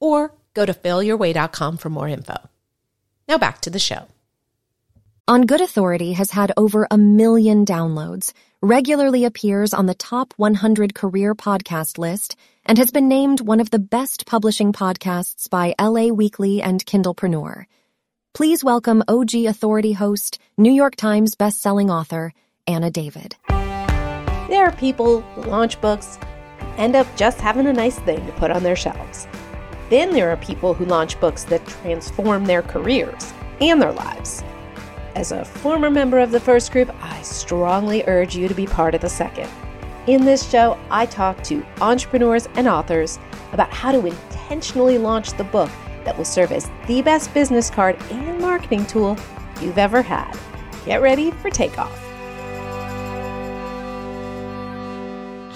or go to failyourway.com for more info. Now back to the show. On Good Authority has had over a million downloads, regularly appears on the top 100 career podcast list, and has been named one of the best publishing podcasts by LA Weekly and Kindlepreneur. Please welcome OG Authority host, New York Times bestselling author, Anna David. There are people who launch books end up just having a nice thing to put on their shelves. Then there are people who launch books that transform their careers and their lives. As a former member of the first group, I strongly urge you to be part of the second. In this show, I talk to entrepreneurs and authors about how to intentionally launch the book that will serve as the best business card and marketing tool you've ever had. Get ready for takeoff.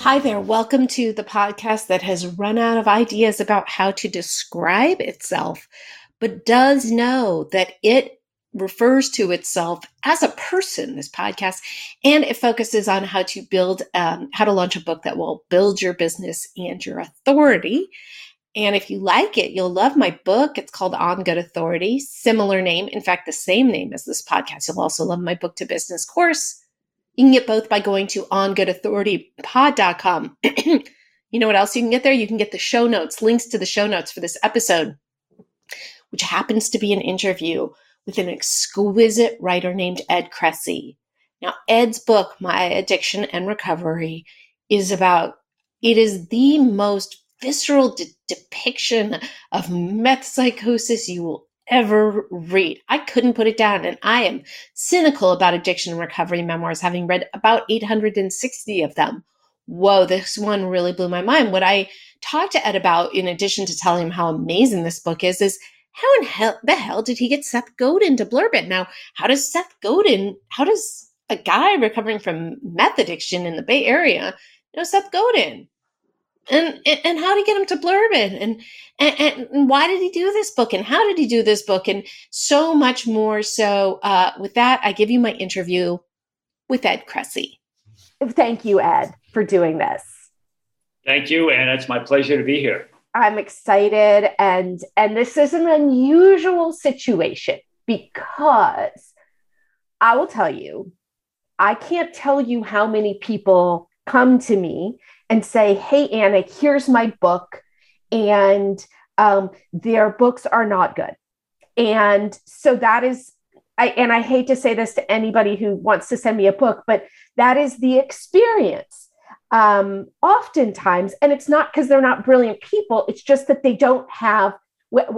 Hi there. Welcome to the podcast that has run out of ideas about how to describe itself, but does know that it refers to itself as a person, this podcast, and it focuses on how to build, um, how to launch a book that will build your business and your authority. And if you like it, you'll love my book. It's called On Good Authority, similar name. In fact, the same name as this podcast. You'll also love my book to business course you can get both by going to ongoodauthoritypod.com. you know what else you can get there? You can get the show notes, links to the show notes for this episode, which happens to be an interview with an exquisite writer named Ed Kressy. Now, Ed's book, My Addiction and Recovery, is about, it is the most visceral de- depiction of meth psychosis you will ever read. I couldn't put it down. And I am cynical about addiction recovery memoirs, having read about 860 of them. Whoa, this one really blew my mind. What I talked to Ed about, in addition to telling him how amazing this book is, is how in hell, the hell did he get Seth Godin to blurb it? Now, how does Seth Godin, how does a guy recovering from meth addiction in the Bay Area know Seth Godin? And and how to get him to blurb it and, and and why did he do this book and how did he do this book and so much more. So uh, with that i give you my interview with ed kressy. Thank you ed for doing this. Thank you and it's my pleasure to be here. I'm excited and and this is an unusual situation because i will tell you i can't tell you how many people come to me and say, Hey, Anna, here's my book. And um, their books are not good. And so that is, I, and I hate to say this to anybody who wants to send me a book, but that is the experience. Um, oftentimes, and it's not because they're not brilliant people, it's just that they don't have.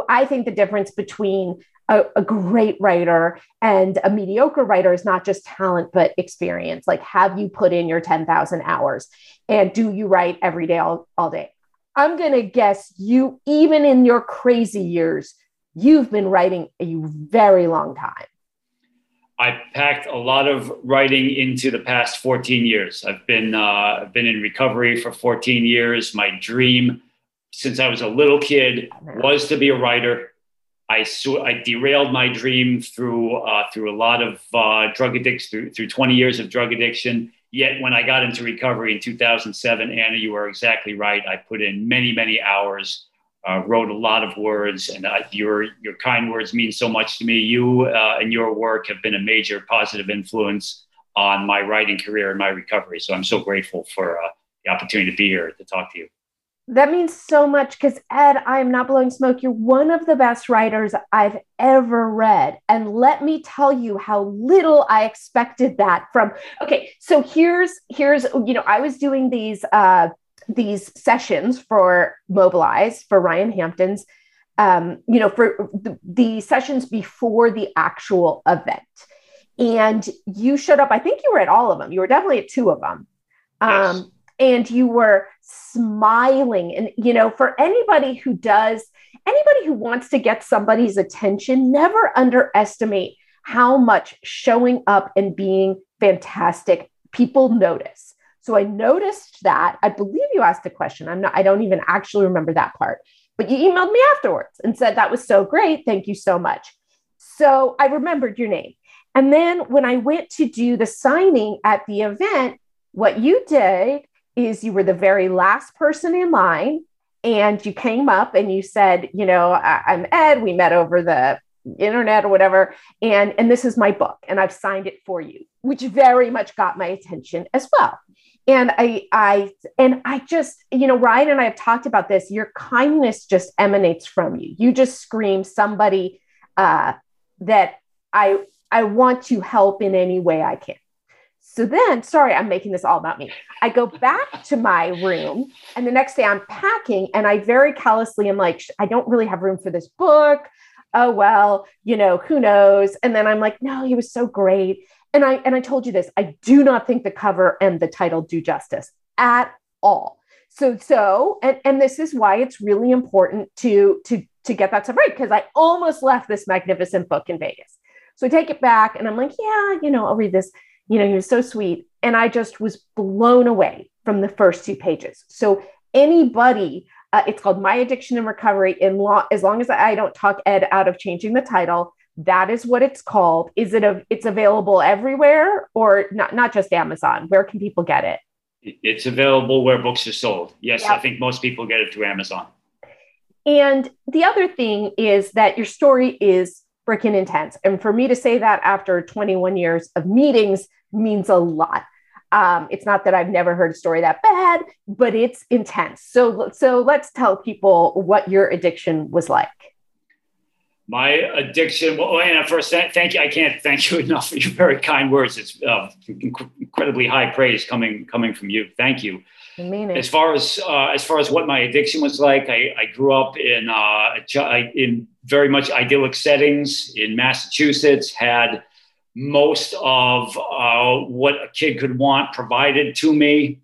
I think the difference between a, a, great writer and a mediocre writer is not just talent but experience like have you put in your 10,000 hours and do you write every day all, all day i'm going to guess you even in your crazy years you've been writing a very long time I packed a lot of writing into the past 14 years. I've been uh, I've been in recovery for 14 years. My dream since I was a little kid was to be a writer. I, I derailed my dream through uh, through a lot of uh, drug addiction through, through 20 years of drug addiction. Yet when I got into recovery in 2007, Anna, you are exactly right. I put in many many hours, uh, wrote a lot of words, and uh, your your kind words mean so much to me. You uh, and your work have been a major positive influence on my writing career and my recovery. So I'm so grateful for uh, the opportunity to be here to talk to you that means so much because Ed, I am not blowing smoke. You're one of the best writers I've ever read. And let me tell you how little I expected that from. Okay, so here's here's you know, I was doing these uh these sessions for Mobilize for Ryan Hampton's um, you know, for the, the sessions before the actual event. And you showed up, I think you were at all of them. You were definitely at two of them. Um, yes and you were smiling. And, you know, for anybody who does, anybody who wants to get somebody's attention, never underestimate how much showing up and being fantastic people notice. So I noticed that. I believe you asked a question. I'm not, I don't even actually remember that part, but you emailed me afterwards and said that was so great. Thank you so much. So I remembered your name. And then when I went to do the signing at the event, what you did is you were the very last person in line and you came up and you said, you know, I- am Ed. We met over the internet or whatever and and this is my book and i've signed it for you which very much got my attention as well and i i and i just you know ryan and i have talked about this your kindness just emanates from you you just scream somebody uh that i i want to help in any way i can so then, sorry, I'm making this all about me. I go back to my room, and the next day I'm packing, and I very callously am like, I don't really have room for this book. Oh well you know who knows? And then i'm like no he was so great. And i and i told you this i do not think the cover and the title do justice at all. So so and and this is why it's really important to to to get that stuff right because i almost left this magnificent book in vegas. So i take it back and i'm like yeah you know i'll read this you know he was so sweet and i just was blown away from the first two pages so anybody uh, it's called My Addiction and Recovery. In law, as long as I don't talk Ed out of changing the title, that is what it's called. Is it a? It's available everywhere, or not? Not just Amazon. Where can people get it? It's available where books are sold. Yes, yep. I think most people get it through Amazon. And the other thing is that your story is freaking intense. And for me to say that after 21 years of meetings means a lot. Um, it's not that I've never heard a story that bad, but it's intense. So, so let's tell people what your addiction was like. My addiction. Well, and first, thank you. I can't thank you enough for your very kind words. It's uh, incredibly high praise coming coming from you. Thank you. As far as uh, as far as what my addiction was like, I, I grew up in uh, in very much idyllic settings in Massachusetts. Had most of uh, what a kid could want provided to me.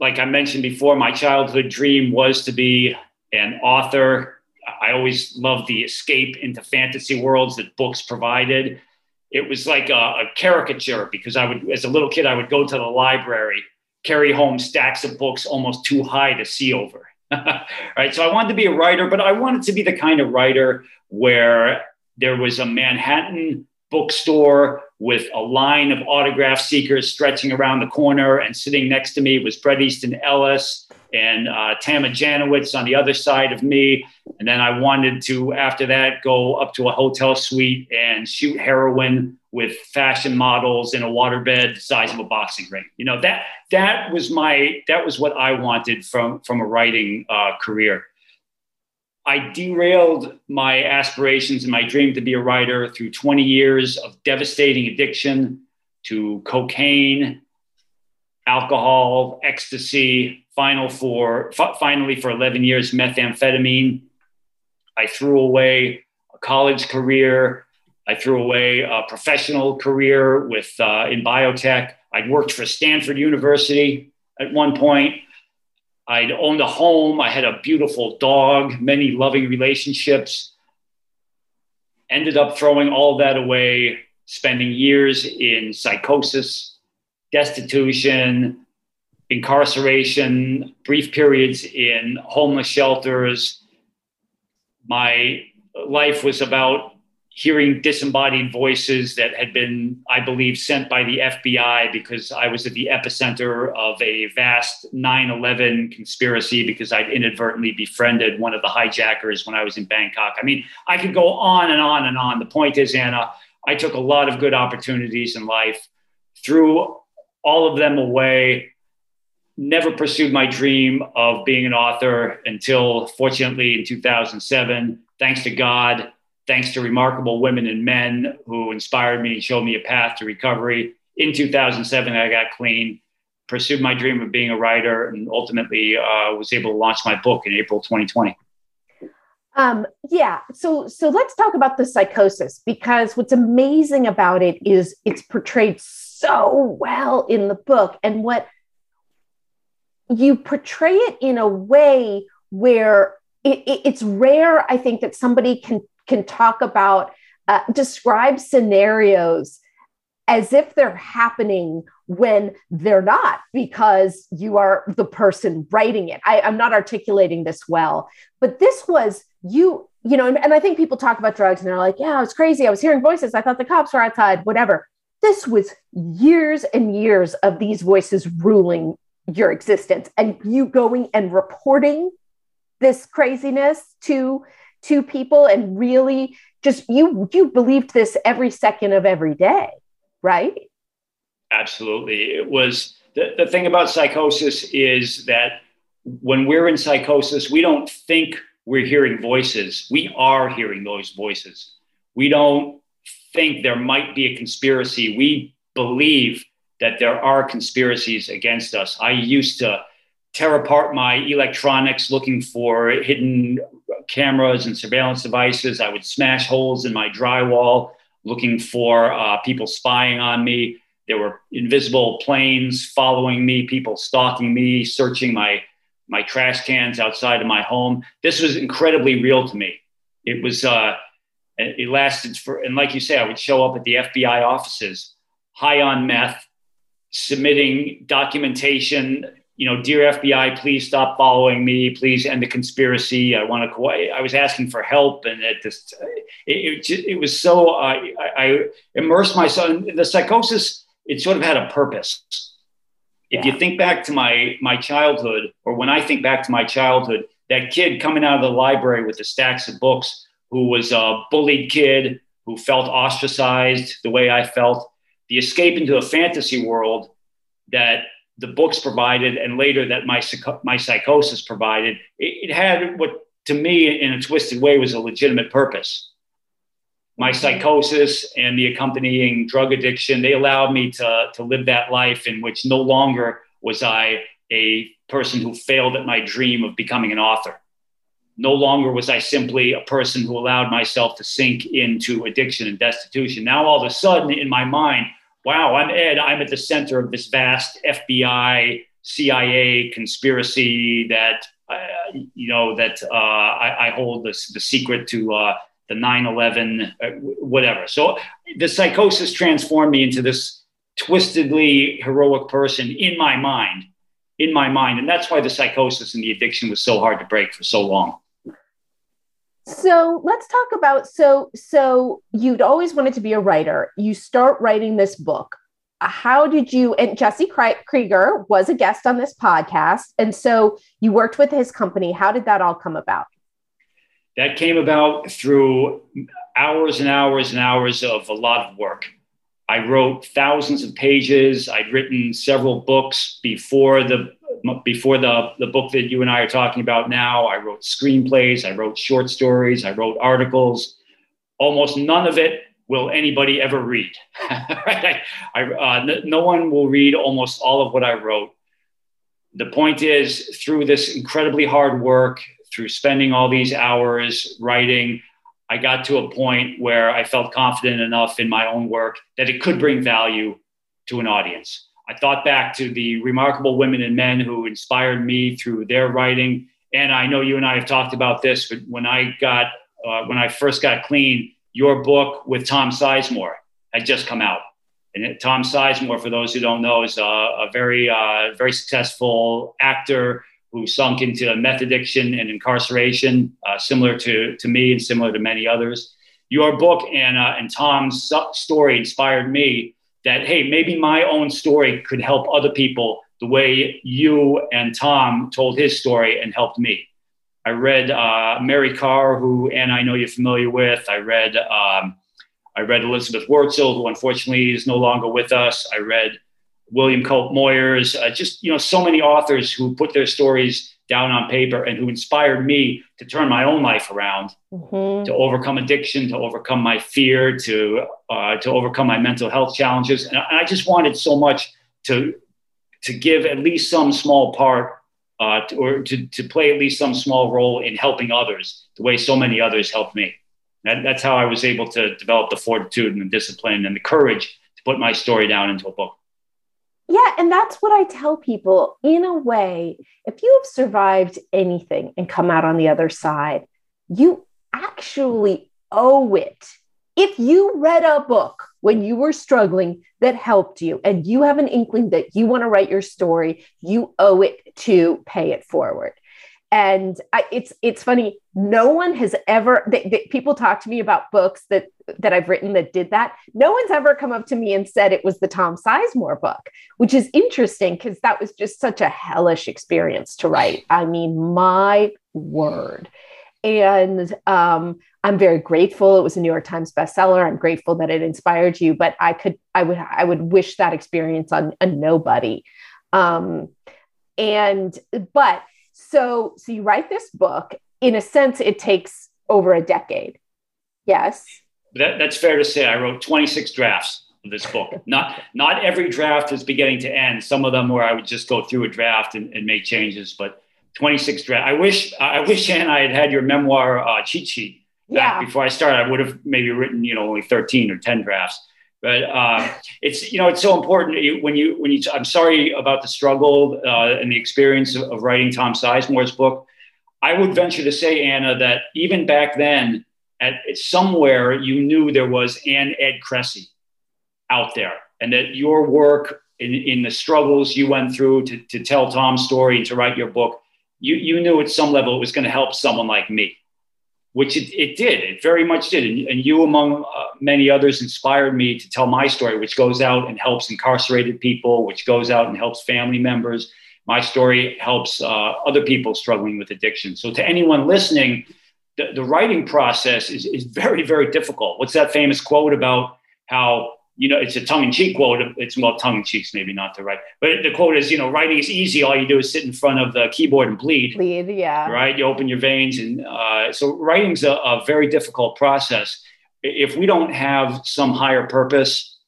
Like I mentioned before, my childhood dream was to be an author. I always loved the escape into fantasy worlds that books provided. It was like a, a caricature because I would, as a little kid, I would go to the library, carry home stacks of books almost too high to see over. right. So I wanted to be a writer, but I wanted to be the kind of writer where there was a Manhattan bookstore with a line of autograph seekers stretching around the corner. And sitting next to me was Bret Easton Ellis and uh, Tama Janowitz on the other side of me. And then I wanted to, after that, go up to a hotel suite and shoot heroin with fashion models in a waterbed size of a boxing ring. You know that that was my that was what I wanted from from a writing uh, career. I derailed my aspirations and my dream to be a writer through 20 years of devastating addiction to cocaine, alcohol, ecstasy, final for f- finally for 11 years methamphetamine. I threw away a college career. I threw away a professional career with uh, in biotech. I'd worked for Stanford University at one point. I'd owned a home. I had a beautiful dog, many loving relationships. Ended up throwing all that away, spending years in psychosis, destitution, incarceration, brief periods in homeless shelters. My life was about hearing disembodied voices that had been, I believe, sent by the FBI because I was at the epicenter of a vast 9 11 conspiracy because I'd inadvertently befriended one of the hijackers when I was in Bangkok. I mean, I could go on and on and on. The point is, Anna, I took a lot of good opportunities in life, threw all of them away. Never pursued my dream of being an author until, fortunately, in 2007, thanks to God, thanks to remarkable women and men who inspired me and showed me a path to recovery. In 2007, I got clean, pursued my dream of being a writer, and ultimately uh, was able to launch my book in April 2020. Um, yeah. So, so let's talk about the psychosis because what's amazing about it is it's portrayed so well in the book. And what you portray it in a way where it, it, it's rare i think that somebody can can talk about uh, describe scenarios as if they're happening when they're not because you are the person writing it. I, i'm not articulating this well but this was you you know and, and i think people talk about drugs and they're like yeah it's crazy. I was hearing voices. I thought the cops were outside whatever. This was years and years of these voices ruling your existence and you going and reporting this craziness to to people and really just you you believed this every second of every day right? Absolutely. It was the, the thing about psychosis is that when we're in psychosis we don't think we're hearing voices. We are hearing those voices. We don't think there might be a conspiracy. We believe that there are conspiracies against us. I used to tear apart my electronics looking for hidden cameras and surveillance devices. I would smash holes in my drywall looking for uh, people spying on me. There were invisible planes following me, people stalking me, searching my my trash cans outside of my home. This was incredibly real to me. It was uh, it lasted for, and like you say, I would show up at the FBI offices, high on meth, submitting documentation you know, dear FBI, please stop following me. Please end the conspiracy. I want to. I was asking for help, and it just it, it, it was so. Uh, I, I immersed myself in the psychosis. It sort of had a purpose. If yeah. you think back to my my childhood, or when I think back to my childhood, that kid coming out of the library with the stacks of books, who was a bullied kid, who felt ostracized the way I felt, the escape into a fantasy world that the books provided and later that my, my psychosis provided, it, it had what to me in a twisted way was a legitimate purpose. My mm-hmm. psychosis and the accompanying drug addiction, they allowed me to, to live that life in which no longer was I a person who failed at my dream of becoming an author. No longer was I simply a person who allowed myself to sink into addiction and destitution. Now, all of a sudden, in my mind, wow, I'm Ed. I'm at the center of this vast FBI, CIA conspiracy that, uh, you know, that uh, I, I, hold the, the secret to uh, the 9 11, uh, whatever. So the psychosis transformed me into this twistedly heroic person in my mind. In my mind. And that's why the psychosis and the addiction was so hard to break for so long so let's talk about so so you'd always wanted to be a writer. You start writing this book. How did you and jesse krieger was a guest on this podcast and so you worked with his company. How did that all come about? That came about through hours and hours and hours of a lot of work i wrote thousands of pages i'd written several books before the before the, the book that you and I are talking about now, I wrote screenplays, I wrote short stories, I wrote articles. Almost none of it will anybody ever read. right? I, uh, no one will read almost all of what I wrote. The point is, through this incredibly hard work, through spending all these hours writing, I got to a point where I felt confident enough in my own work that it could bring value to an audience. I thought back to the remarkable women and men who inspired me through their writing. And I know you and I have talked about this, but when I got, uh, when I first got clean, your book with Tom Sizemore had just come out. And Tom Sizemore, for those who don't know, is a, a very, uh, very successful actor who sunk into meth addiction and incarceration, uh, similar to, to me and similar to many others. Your book and, uh, and Tom's story inspired me that, hey, maybe my own story could help other people the way you and Tom told his story and helped me. I read uh, Mary Karr, who, and I know you're familiar with. I read, um, I read Elizabeth Wurtzel, who unfortunately is no longer with us. I read William Cope Moyers, uh, just, you know, so many authors who put their stories down on paper and who inspired me to turn my own life around, mm-hmm. to overcome addiction, to overcome my fear, to uh, to overcome my mental health challenges. And I just wanted so much to to give at least some small part uh, to, or to, to play at least some small role in helping others the way so many others helped me. That, that's how I was able to develop the fortitude and the discipline and the courage to put my story down into a book yeah, and that's what I tell people. In a way, if you have survived anything and come out on the other side, you actually owe it. If you read a book when you were struggling that helped you and you have an inkling that you want to write your story, you owe it to pay it forward and I, it's it's funny no one has ever they, they, people talk to me about books that that i've written that did that. No one's ever come up to me and said it was the tom sizemore book which is interesting because that was just such a hellish experience to write. I mean my word. And um, i'm very grateful. It was a new york times bestseller. I'm grateful that it inspired you but i could i would i would wish that experience on a nobody. Um, and but so, so you write this book. In a sense, it takes over a decade. Yes. That, that's fair to say. I wrote 26 drafts of this book. not not every draft is beginning to end. Some of them where I would just go through a draft and, and make changes, but 26 draft. I wish I wish Anna I had had your memoir uh, cheat sheet back yeah. before I started. I would have maybe written you know only 13 or 10 drafts. But uh, it's you know it's so important when you when you. I'm sorry about the struggle uh, and the experience of, of writing Tom Sizemore's book. I would venture to say, Anna, that even back then, at somewhere you knew there was an Ed Kressy out there, and that your work in, in the struggles you went through to, to tell Tom's story and to write your book, you, you knew at some level it was going to help someone like me which it, it did. It very much did. And, and you, among uh, many others, inspired me to tell my story, which goes out and helps incarcerated people, which goes out and helps family members. My story helps uh, other people struggling with addiction. So, to anyone listening, the, the writing process is, is very, very difficult. What's that famous quote about how you know, it's a tongue-in-cheek quote. It's well, tongue-in-cheek's maybe not the right, but the quote is, you know, writing is easy. All you do is sit in front of the keyboard and bleed. Bleed, yeah. Right. You open your veins, and uh, so writing's a, a very difficult process. If we don't have some higher purpose,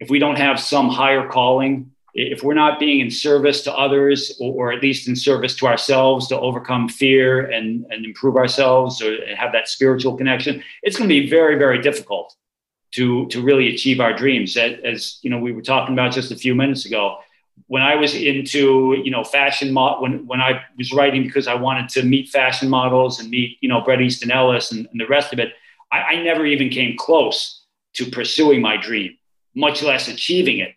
if we don't have some higher calling, if we're not being in service to others, or, or at least in service to ourselves to overcome fear and, and improve ourselves, or have that spiritual connection, it's going to be very, very difficult to to really achieve our dreams. As, as, you know, we were talking about just a few minutes ago. When I was into you know fashion, mo- when when I was writing because I wanted to meet fashion models and meet you know Bret Easton Ellis and, and the rest of it, I, I never even came close to pursuing my dream, much less achieving it.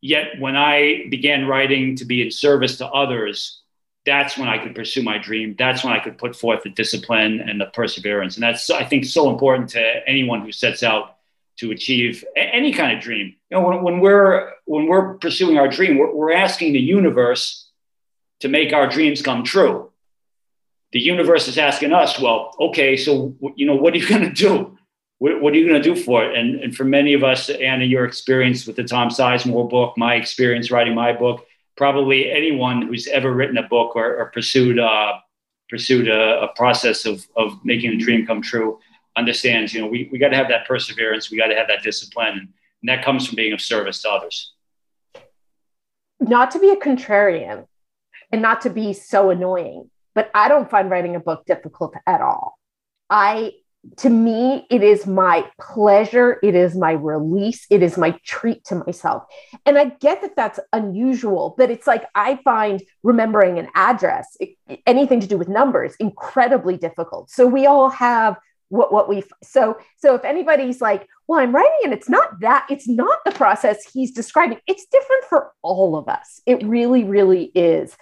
Yet when I began writing to be in service to others, that's when I could pursue my dream. That's when I could put forth the discipline and the perseverance. And that's, I think, so important to anyone who sets out to achieve any kind of dream. You know, when, when we're when we're pursuing our dream, we're, we're asking the universe to make our dreams come true. The universe is asking us, well, okay, so you know, what are you going to do? What, what, are you going to do for it? And, and for many of us, Anna, your experience with the Tom Sizemore book, my experience writing my book, probably anyone who's ever written a book or, or pursued uh, pursued a, a, process of of making a dream come true understands. You know, we we got to have that perseverance. We got to have that discipline, and, and that comes from being of service to others. Not to be a contrarian, and not to be so annoying, but I don't find writing a book difficult at all. I to me, it is my pleasure. It is my release. It is my treat to myself. And I get that that's unusual, but it's like I find remembering an address, anything to do with numbers, incredibly difficult. So we all have what what we so so if anybody's like well i'm writing and it's not that it's not the process he's describing it's different for all of us it really really is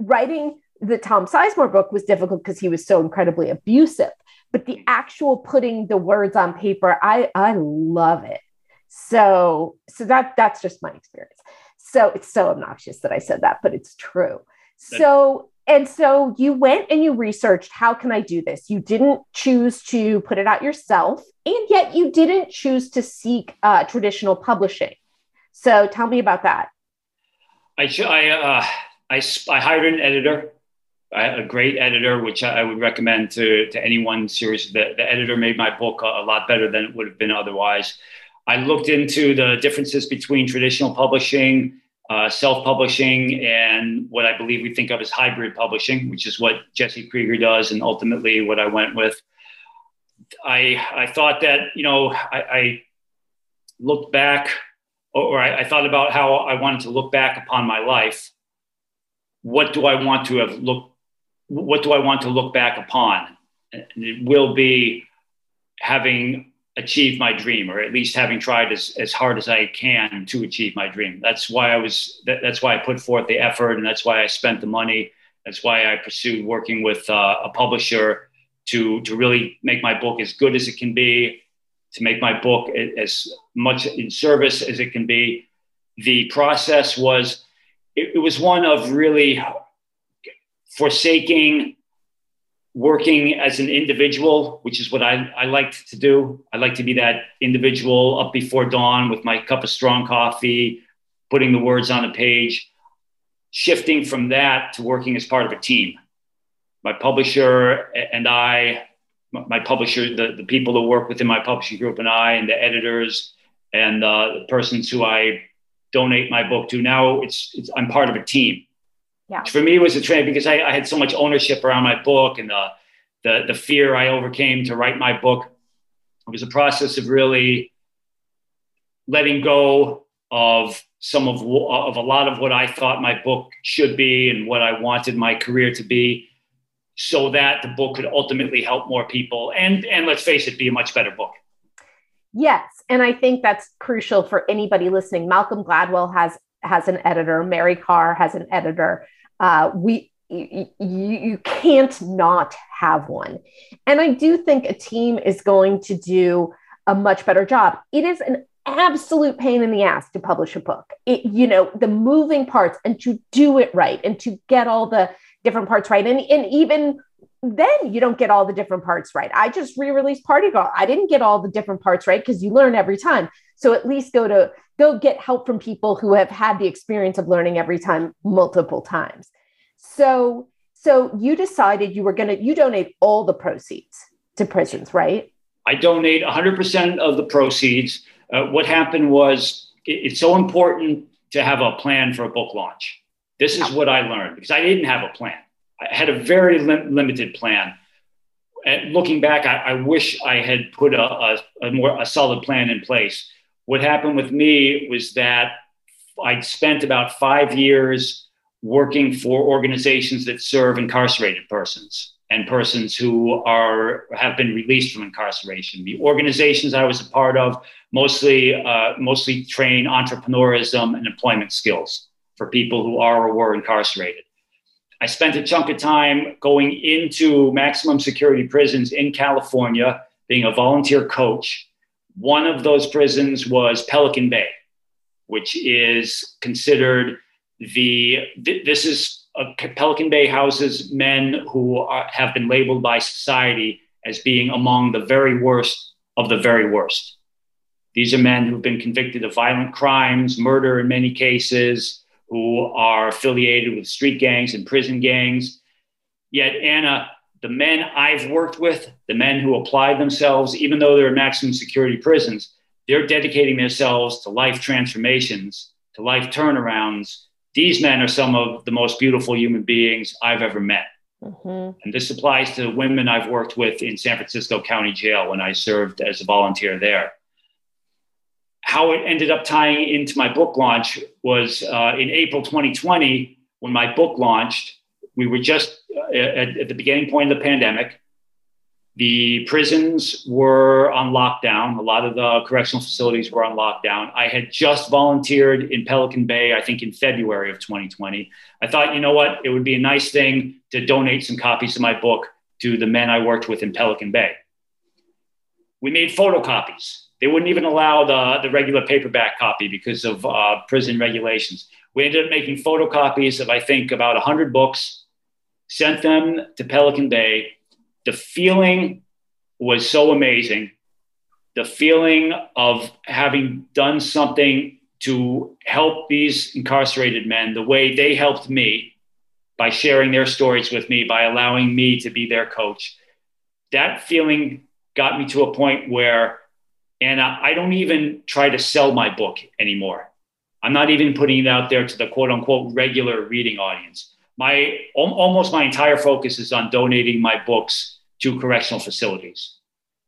writing the tom sizemore book was difficult because he was so incredibly abusive but the actual putting the words on paper i i love it. So so that that's just my experience. So it's so obnoxious that i said that but it's true. So and so you went and you researched how can i do this? You didn't choose to put it out yourself and yet you didn't choose to seek uh, traditional publishing. So tell me about that. I i uh, I, I hired an editor a great editor, which I would recommend to, to anyone serious. The, the editor made my book a, a, lot better than it would have been otherwise. I looked into the differences between traditional publishing, uh, self publishing, and what I believe we think of as hybrid publishing, which is what Jesse Krieger does, and ultimately what I went with. I, I thought that, you know, I, I looked back or I, I thought about how I wanted to look back upon my life. What do I want to have looked? What do I want to look back upon? And it will be having achieved my dream, or at least having tried as, as hard as I can to achieve my dream. That's why I was. That, that's why I put forth the effort, and that's why I spent the money. That's why I pursued working with uh, a publisher to to really make my book as good as it can be, to make my book as much in service as it can be. The process was it, it was one of really forsaking working as an individual, which is what I, I liked to do. I like to be that individual up before dawn with my cup of strong coffee, putting the words on a page, shifting from that to working as part of a team my publisher and I, my publisher, the, the people who work within my publishing group and I, and the editors and uh, the persons who I donate my book to. Now it's, it's I'm part of a team. Yeah. For me, it was a training because I, I, had so much ownership around my book and the, the the fear I overcame to write my book. It was a process of really letting go of some of of a lot of what I thought my book should be and what I wanted my career to be so that the book could ultimately help more people and and let's face it be a much better book. Yes. And i think that's crucial for anybody listening. Malcolm gladwell has has an editor. Mary karr has an editor uh, we you, you can't not have one and i do think a team is going to do a much better job it is an absolute pain in the ass to publish a book it, you know the moving parts and to do it right and to get all the different parts right. And, and even then you don't get all the different parts right. I just re-released Party Girl. I didn't get all the different parts right because you learn every time. So at least go to go get help from people who have had the experience of learning every time multiple times. So so you decided you were going to you donate all the proceeds to prisons, right? I donate 100% of the proceeds. Uh, what happened was it, it's so important to have a plan for a book launch. This is what I learned because I didn't have a plan. I had a very lim- limited plan. And looking back, I, I wish I had put a, a, a, more a solid plan in place. What happened with me was that I'd spent about five years working for organizations that serve incarcerated persons and persons who are have been released from incarceration. The organizations I was a part of mostly uh, mostly train entrepreneurism and employment skills for people who are or were incarcerated. I spent a chunk of time going into maximum security prisons in California, being a volunteer coach. One of those prisons was Pelican Bay, which is considered the, this is uh, a Pelican Bay houses men who are, have been labeled by society as being among the very worst of the very worst. These are men who've been convicted of violent crimes, murder in many cases, who are affiliated with street gangs and prison gangs. Yet, Anna, the men I've worked with, the men who apply themselves, even though they're in maximum security prisons, they're dedicating themselves to life transformations, to life turnarounds. These men are some of the most beautiful human beings I've ever met. Mm-hmm. And this applies to the women I've worked with in San Francisco County Jail when I served as a volunteer there how it ended up tying into my book launch was uh, in April 2020 when my book launched. We were just uh, at, at, the beginning point of the pandemic. The prisons were on lockdown. A lot of the correctional facilities were on lockdown. I had just volunteered in Pelican Bay, I think in February of 2020. I thought, you know what? It would be a nice thing to donate some copies of my book to the men I worked with in Pelican Bay. We made photocopies they wouldn't even allow the, the regular paperback copy because of uh, prison regulations. We ended up making photocopies of, I think, about 100 books, sent them to Pelican Bay. The feeling was so amazing. The feeling of having done something to help these incarcerated men the way they helped me by sharing their stories with me, by allowing me to be their coach. That feeling got me to a point where and I don't even try to sell my book anymore. I'm not even putting it out there to the quote unquote regular reading audience. My almost my entire focus is on donating my books to correctional facilities.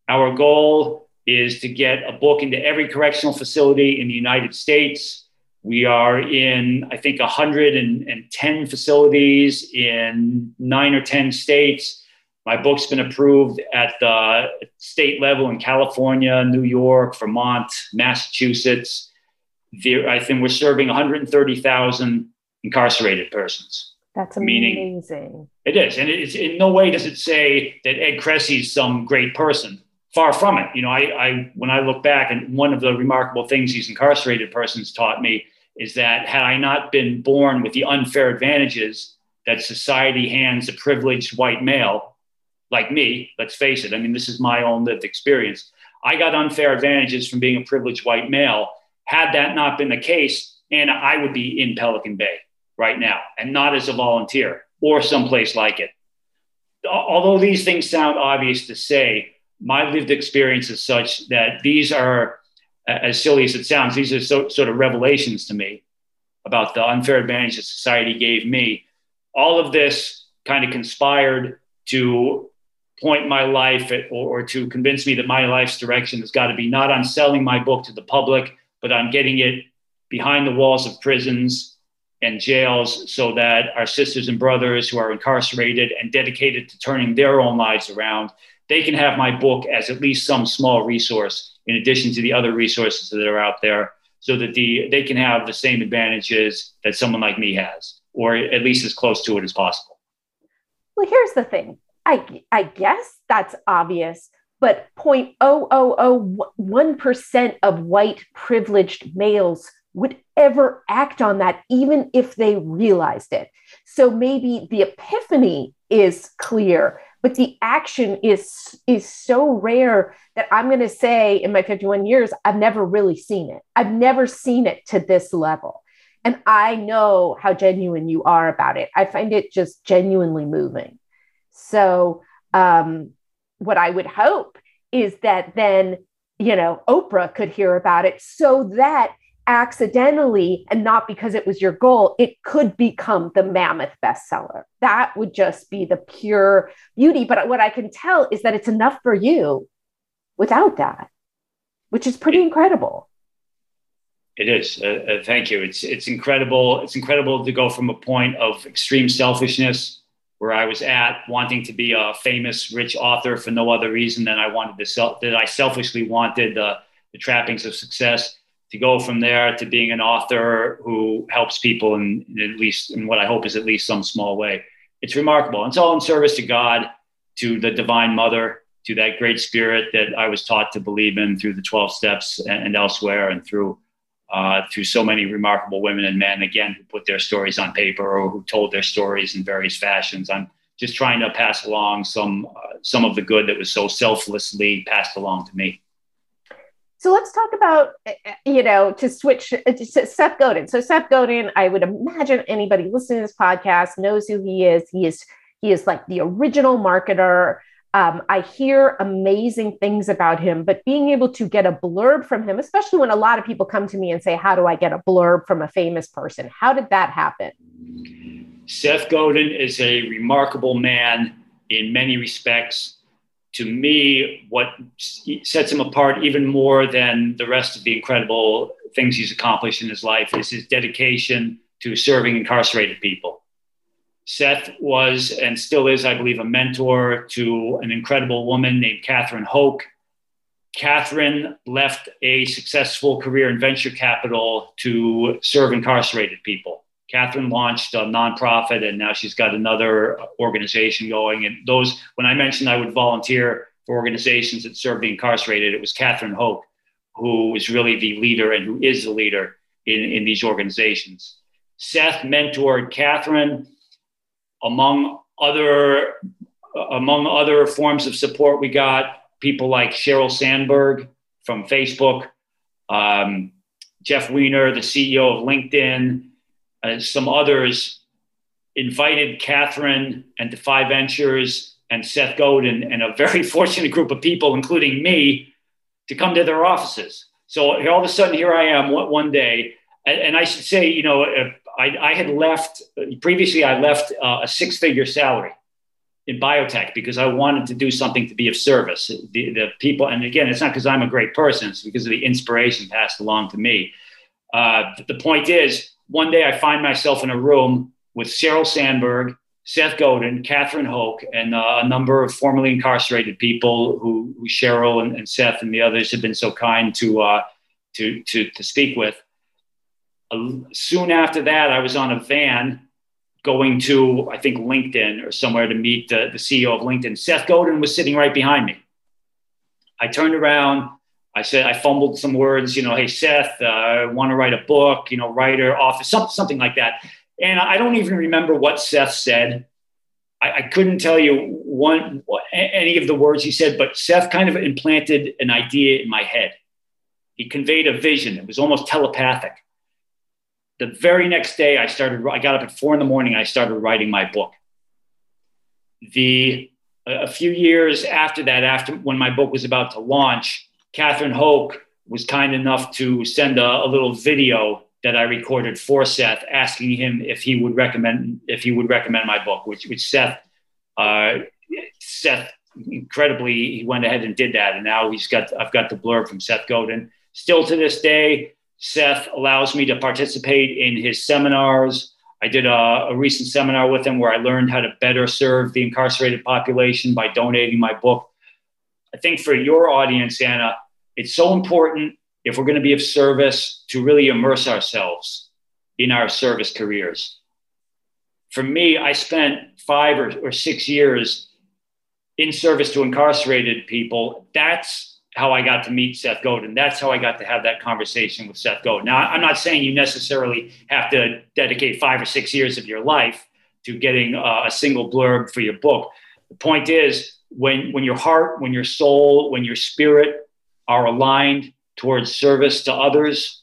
Our goal is to get a book into every correctional facility in the United States. We are in, I think, 110 facilities in nine or 10 states. My book's been approved at the state level in California, New York, Vermont, Massachusetts. I think we're serving 130,000 incarcerated persons. That's amazing. Meaning, it is. And it's in no way does it say that Ed Kressy is some great person. Far from it. You know, I, I when I look back, and one of the remarkable things these incarcerated persons taught me is that had I not been born with the unfair advantages that society hands a privileged white male like me, let's face it, I mean, this is my own lived experience. I got unfair advantages from being a privileged white male. Had that not been the case, and I would be in Pelican Bay right now and not as a volunteer or someplace like it. Although these things sound obvious to say, my lived experience is such that these are, as silly as it sounds, these are so, sort of revelations to me about the unfair advantage that society gave me. All of this kind of conspired to point my life at, or, or to convince me that my life's direction has got to be not on selling my book to the public, but on getting it behind the walls of prisons and jails so that our sisters and brothers who are incarcerated and dedicated to turning their own lives around they can have my book as at least some small resource in addition to the other resources that are out there so that the they can have the same advantages that someone like me has or at least as close to it as possible. Well here's the thing. I i guess that's obvious but 0.0001% of white privileged males would ever act on that, even if they realized it. So maybe the epiphany is clear, but the action is is so rare that I'm going to say in my 51 years, I've never really seen it. I've never seen it to this level. And I know how genuine you are about it. I find it just genuinely moving. So, um, what I would hope is that then, you know, Oprah could hear about it so that accidentally and not because it was your goal, it could become the mammoth bestseller. That would just be the pure beauty. But what I can tell is that it's enough for you without that, which is pretty incredible. It is. Uh, uh, thank you. It's it's incredible. It's incredible to go from a point of extreme selfishness where I was at, wanting to be a famous, rich author for no other reason than I wanted to sell that I selfishly wanted the, the trappings of success to go from there to being an author who helps people in, in, at least in what I hope is at least some small way. It's remarkable. It's all in service to God, to the Divine Mother, to that great spirit that I was taught to believe in through the 12 steps and, and elsewhere and through uh, through so many remarkable women and men, again, who put their stories on paper or who told their stories in various fashions. I'm just trying to pass along some uh, some of the good that was so selflessly passed along to me. So let's talk about, you know, to switch uh, to Seth Godin. So Seth Godin, I would imagine anybody listening to this podcast knows who he is. He is he is like the original marketer. Um, I hear amazing things about him, but being able to get a blurb from him, especially when a lot of people come to me and say, "How do I get a blurb from a famous person?" How did that happen? Seth Godin is a remarkable man in many respects to me, what sets him apart even more than the rest of the incredible things he's accomplished in his life is his dedication to serving incarcerated people. Seth was and still is, I believe, a mentor to an incredible woman named Catherine Hoke. Catherine left a successful career in venture capital to serve incarcerated people. Catherine launched a nonprofit and now she's got another organization going. And those, when I mentioned I would volunteer for organizations that serve the incarcerated, it was Catherine Hoke who is really the leader and who is the leader in, in these organizations. Seth mentored Catherine among other among other forms of support. We got people like Sheryl Sandberg from Facebook, um, Jeff Weiner, the CEO of LinkedIn, uh, some others invited Catherine and Defy Ventures and Seth Godin and a very fortunate group of people, including me, to come to their offices. So all of a sudden, here I am one day, and, I should say, you know, I, I, had left previously. I left uh, a six-figure salary in biotech because I wanted to do something to be of service. The, the people, and again, it's not because I'm a great person, it's because of the inspiration passed along to me. Uh, the point is, one day I find myself in a room with Sheryl Sandberg, Seth Godin, Catherine Hoke, and uh, a number of formerly incarcerated people who, who Sheryl and, and, Seth and the others have been so kind to, uh, to, to, to speak with. Soon after that, I was on a van going to, I think, LinkedIn or somewhere to meet the, the CEO of LinkedIn. Seth Godin was sitting right behind me. I turned around. I said, I fumbled some words, you know, hey, Seth, uh, I want to write a book, you know, writer, office, some, something like that. And I don't even remember what Seth said. I, I couldn't tell you one any of the words he said, but Seth kind of implanted an idea in my head. He conveyed a vision. It was almost telepathic the very next day i started i got up at four in the morning i started writing my book the a few years after that after when my book was about to launch catherine hoke was kind enough to send a, a little video that i recorded for seth asking him if he would recommend if he would recommend my book which which seth uh, seth incredibly he went ahead and did that and now he's got i've got the blurb from seth godin still to this day Seth allows me to participate in his seminars. I did a, a, recent seminar with him where I learned how to better serve the incarcerated population by donating my book. I think for your audience, Anna, it's so important if we're going to be of service to really immerse ourselves in our service careers. For me, I spent five or, or six years in service to incarcerated people. That's how I got to meet Seth Godin. That's how I got to have that conversation with Seth Godin. Now, I'm not saying you necessarily have to dedicate five or six years of your life to getting uh, a single blurb for your book. The point is, when when your heart, when your soul, when your spirit are aligned towards service to others,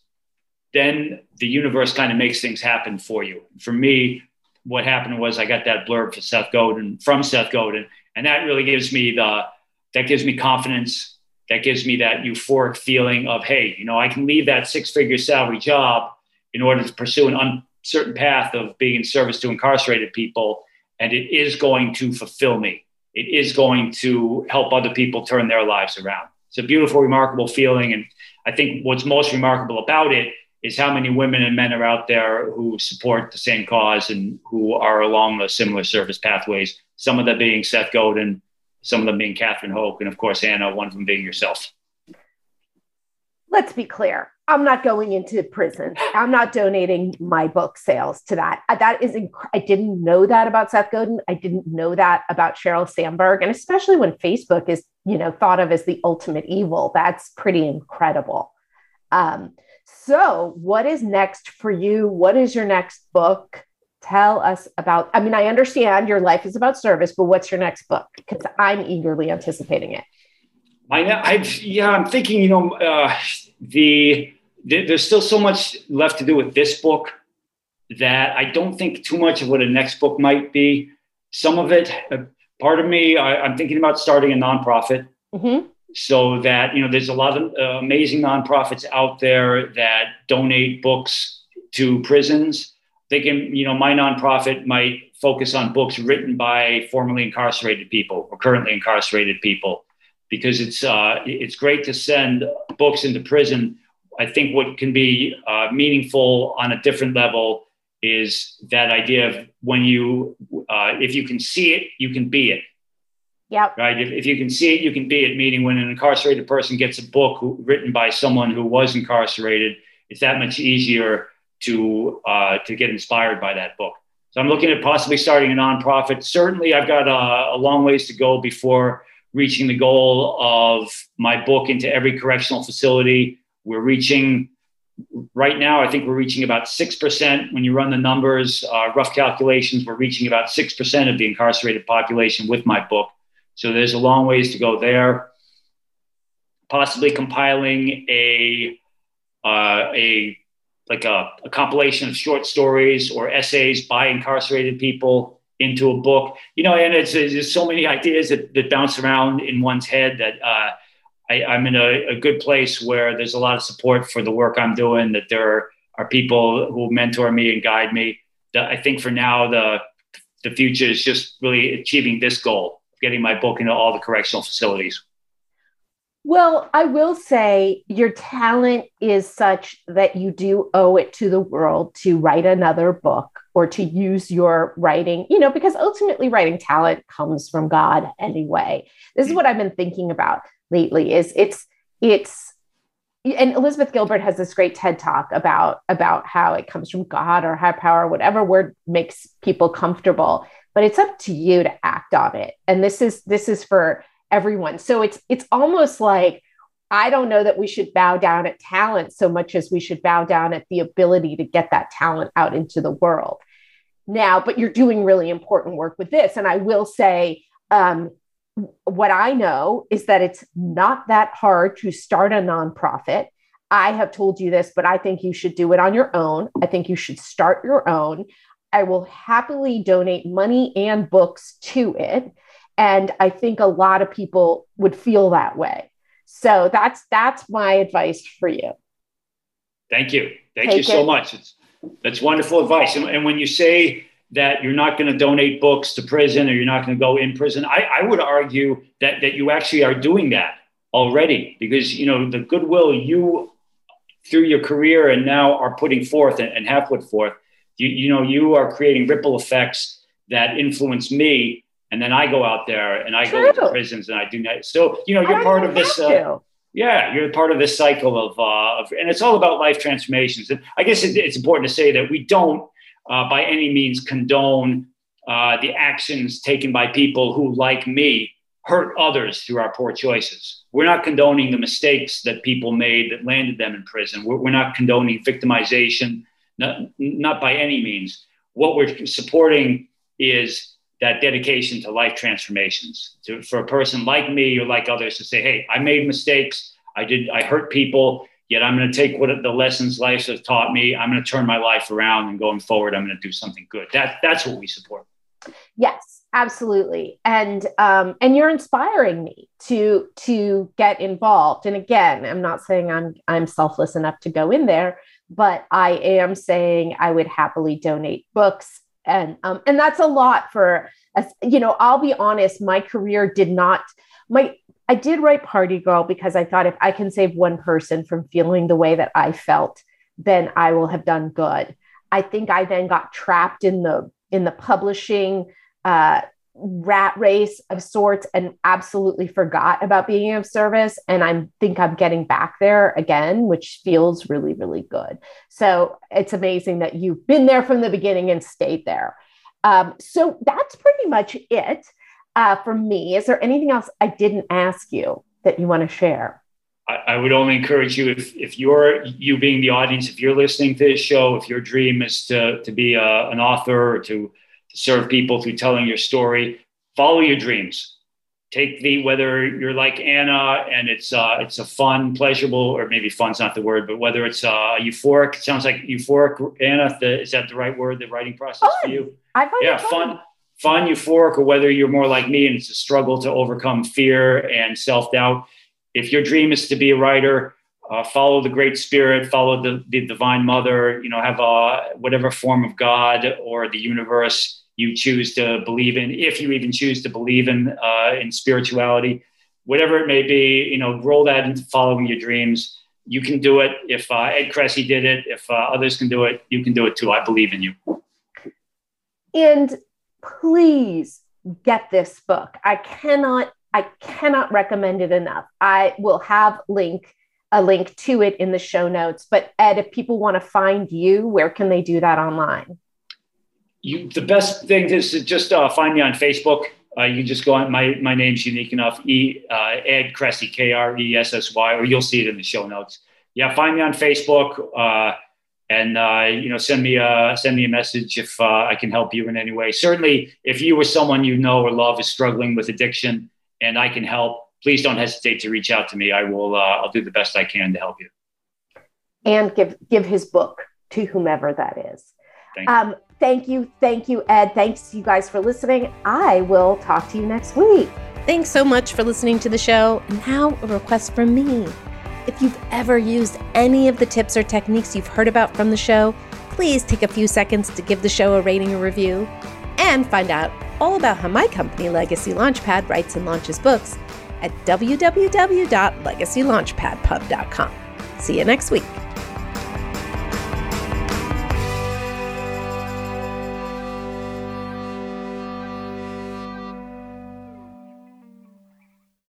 then the universe kind of makes things happen for you. For me, what happened was I got that blurb for Seth Godin from Seth Godin, and that really gives me the that gives me confidence that gives me that euphoric feeling of, hey, you know, I can leave that six figure salary job in order to pursue an uncertain path of being in service to incarcerated people. And it is going to fulfill me. It is going to help other people turn their lives around. It's a beautiful, remarkable feeling. And I think what's most remarkable about it is how many women and men are out there who support the same cause and who are along the similar service pathways. Some of them being Seth Godin, some of them being Catherine Hoke, and of course, Anna, one of them being yourself. Let's be clear. I'm not going into prison. I'm not donating my book sales to that. Uh, that is, inc- I didn't know that about Seth Godin. I didn't know that about Sheryl Sandberg. And especially when Facebook is, you know, thought of as the ultimate evil, that's pretty incredible. Um, so, what is next for you? What is your next book? tell us about i mean i understand your life is about service but what's your next book because i'm eagerly anticipating it I, I've, yeah i'm thinking you know uh, the, the there's still so much left to do with this book that i don't think too much of what a next book might be. Some of it uh, part of me I, am thinking about starting a nonprofit. Mm-hmm. so that you know there's a lot of uh, amazing nonprofits out there that donate books to prisons. They can, you know, my nonprofit might focus on books written by formerly incarcerated people or currently incarcerated people, because it's uh, it's great to send books into prison. I think what can be uh, meaningful on a different level is that idea of when you, uh, if you can see it, you can be it. Yeah. Right. If, if you can see it, you can be it. Meaning, when an incarcerated person gets a book who, written by someone who was incarcerated, it's that much easier to uh, to get inspired by that book. So I'm looking at possibly starting a nonprofit. Certainly, I've got a, a long ways to go before reaching the goal of my book into every correctional facility. We're reaching right now. I think we're reaching about six percent. When you run the numbers, uh, rough calculations, we're reaching about six percent of the incarcerated population with my book. So there's a long ways to go there. Possibly compiling a uh, a like a, a compilation of short stories or essays by incarcerated people into a book. You know, and it's there's so many ideas that, that bounce around in one's head that uh, I, am in a, a, good place where there's a lot of support for the work I'm doing. That there are, are people who mentor me and guide me. That I think for now the the future is just really achieving this goal, getting my book into all the correctional facilities. Well, I will say your talent is such that you do owe it to the world to write another book or to use your writing, you know, because ultimately writing talent comes from God anyway. This is what I've been thinking about lately is it's it's and Elizabeth Gilbert has this great TED talk about about how it comes from God or high power, whatever word makes people comfortable, but it's up to you to act on it. And this is this is for everyone. So it's it's almost like I don't know that we should bow down at talent so much as we should bow down at the ability to get that talent out into the world. Now, but you're doing really important work with this. And I will say, um, what I know is that it's not that hard to start a nonprofit. I have told you this, but I think you should do it on your own. I think you should start your own. I will happily donate money and books to it. And I think a lot of people would feel that way. So that's that's my advice for you. Thank you. Thank Take you so it. much. It's that's wonderful advice. And, and when you say that you're not going to donate books to prison or you're not going to go in prison, I, I would argue that that you actually are doing that already because you know the goodwill you through your career and now are putting forth and, and have put forth you, you know you are creating ripple effects that influence me and then I go out there and I True. go to prisons and I do that. So you know, you're part of this. Uh, yeah, you're part of this cycle of, uh, of, and it's all about life transformations. And I guess it, it's important to say that we don't, uh, by any means, condone uh, the actions taken by people who, like me, hurt others through our poor choices. We're not condoning the mistakes that people made that landed them in prison. We're, we're not condoning victimization, not, not by any means. What we're supporting is that dedication to life transformations to, for a person like me or like others to say, Hey, I made mistakes. I did, I hurt people, yet I'm going to take what the lessons life has taught me. I'm going to turn my life around and going forward, I'm going to do something good. That, that's what we support. Yes, absolutely. And, um, and you're inspiring me to, to get involved. And again, I'm not saying I'm, I'm selfless enough to go in there, but I am saying I would happily donate books and um, and that's a lot for us you know i'll be honest my career did not my i did write party girl because i thought if i can save one person from feeling the way that i felt then i will have done good. I think i then got trapped in the in the publishing uh, rat race of sorts and absolutely forgot about being of service. And i think i'm getting back there again which feels really really good. So it's amazing that you've been there from the beginning and stayed there. Um, so that's pretty much it uh, for me. Is there anything else i didn't ask you that you want to share? I, would only encourage you if, if you're you being the audience if you're listening to this show if your dream is to, to be a, uh, an author or to to serve people through telling your story. Follow your dreams. Take the whether you're like Anna and it's uh, it's a fun, pleasurable, or maybe fun's not the word, but whether it's uh, euphoric. It sounds like euphoric. Anna, the, is that the right word? The writing process fun. for you? I find yeah, fun. fun, euphoric, or whether you're more like me and it's a struggle to overcome fear and self doubt. If your dream is to be a writer, uh, follow the great spirit, follow the, the divine mother, you know, have a, whatever form of God or the universe you choose to believe in, if you even choose to believe in uh, in spirituality, whatever it may be, you know, roll that into following your dreams. You can do it. If uh, Ed Kressy did it, if uh, others can do it, you can do it too. I believe in you. And please get this book. I cannot, I cannot recommend it enough. I will have link a link to it in the show notes. But Ed, if people want to find you, where can they do that online? You the best thing is to just uh, find me on Facebook. Uh, you can just go on my my name's unique enough. E uh, Ed Kressy K R E S S Y, or you'll see it in the show notes. Yeah, find me on Facebook, uh, and uh, you know send me a send me a message if uh, I can help you in any way. Certainly, if you or someone you know or love is struggling with addiction, and I can help, please don't hesitate to reach out to me. I will. I'll do the best I can to help you. And give give his book to whomever that is. Thank you. Um, thank you. Thank you, Ed. Thanks to you guys for listening. I will talk to you next week. Thanks so much for listening to the show. And now, a request from me. If you've ever used any of the tips or techniques you've heard about from the show, please take a few seconds to give the show a rating or review. and find out all about how my company, Legacy Launchpad, writes and launches books at www.legacylaunchpadpub.com. See you next week.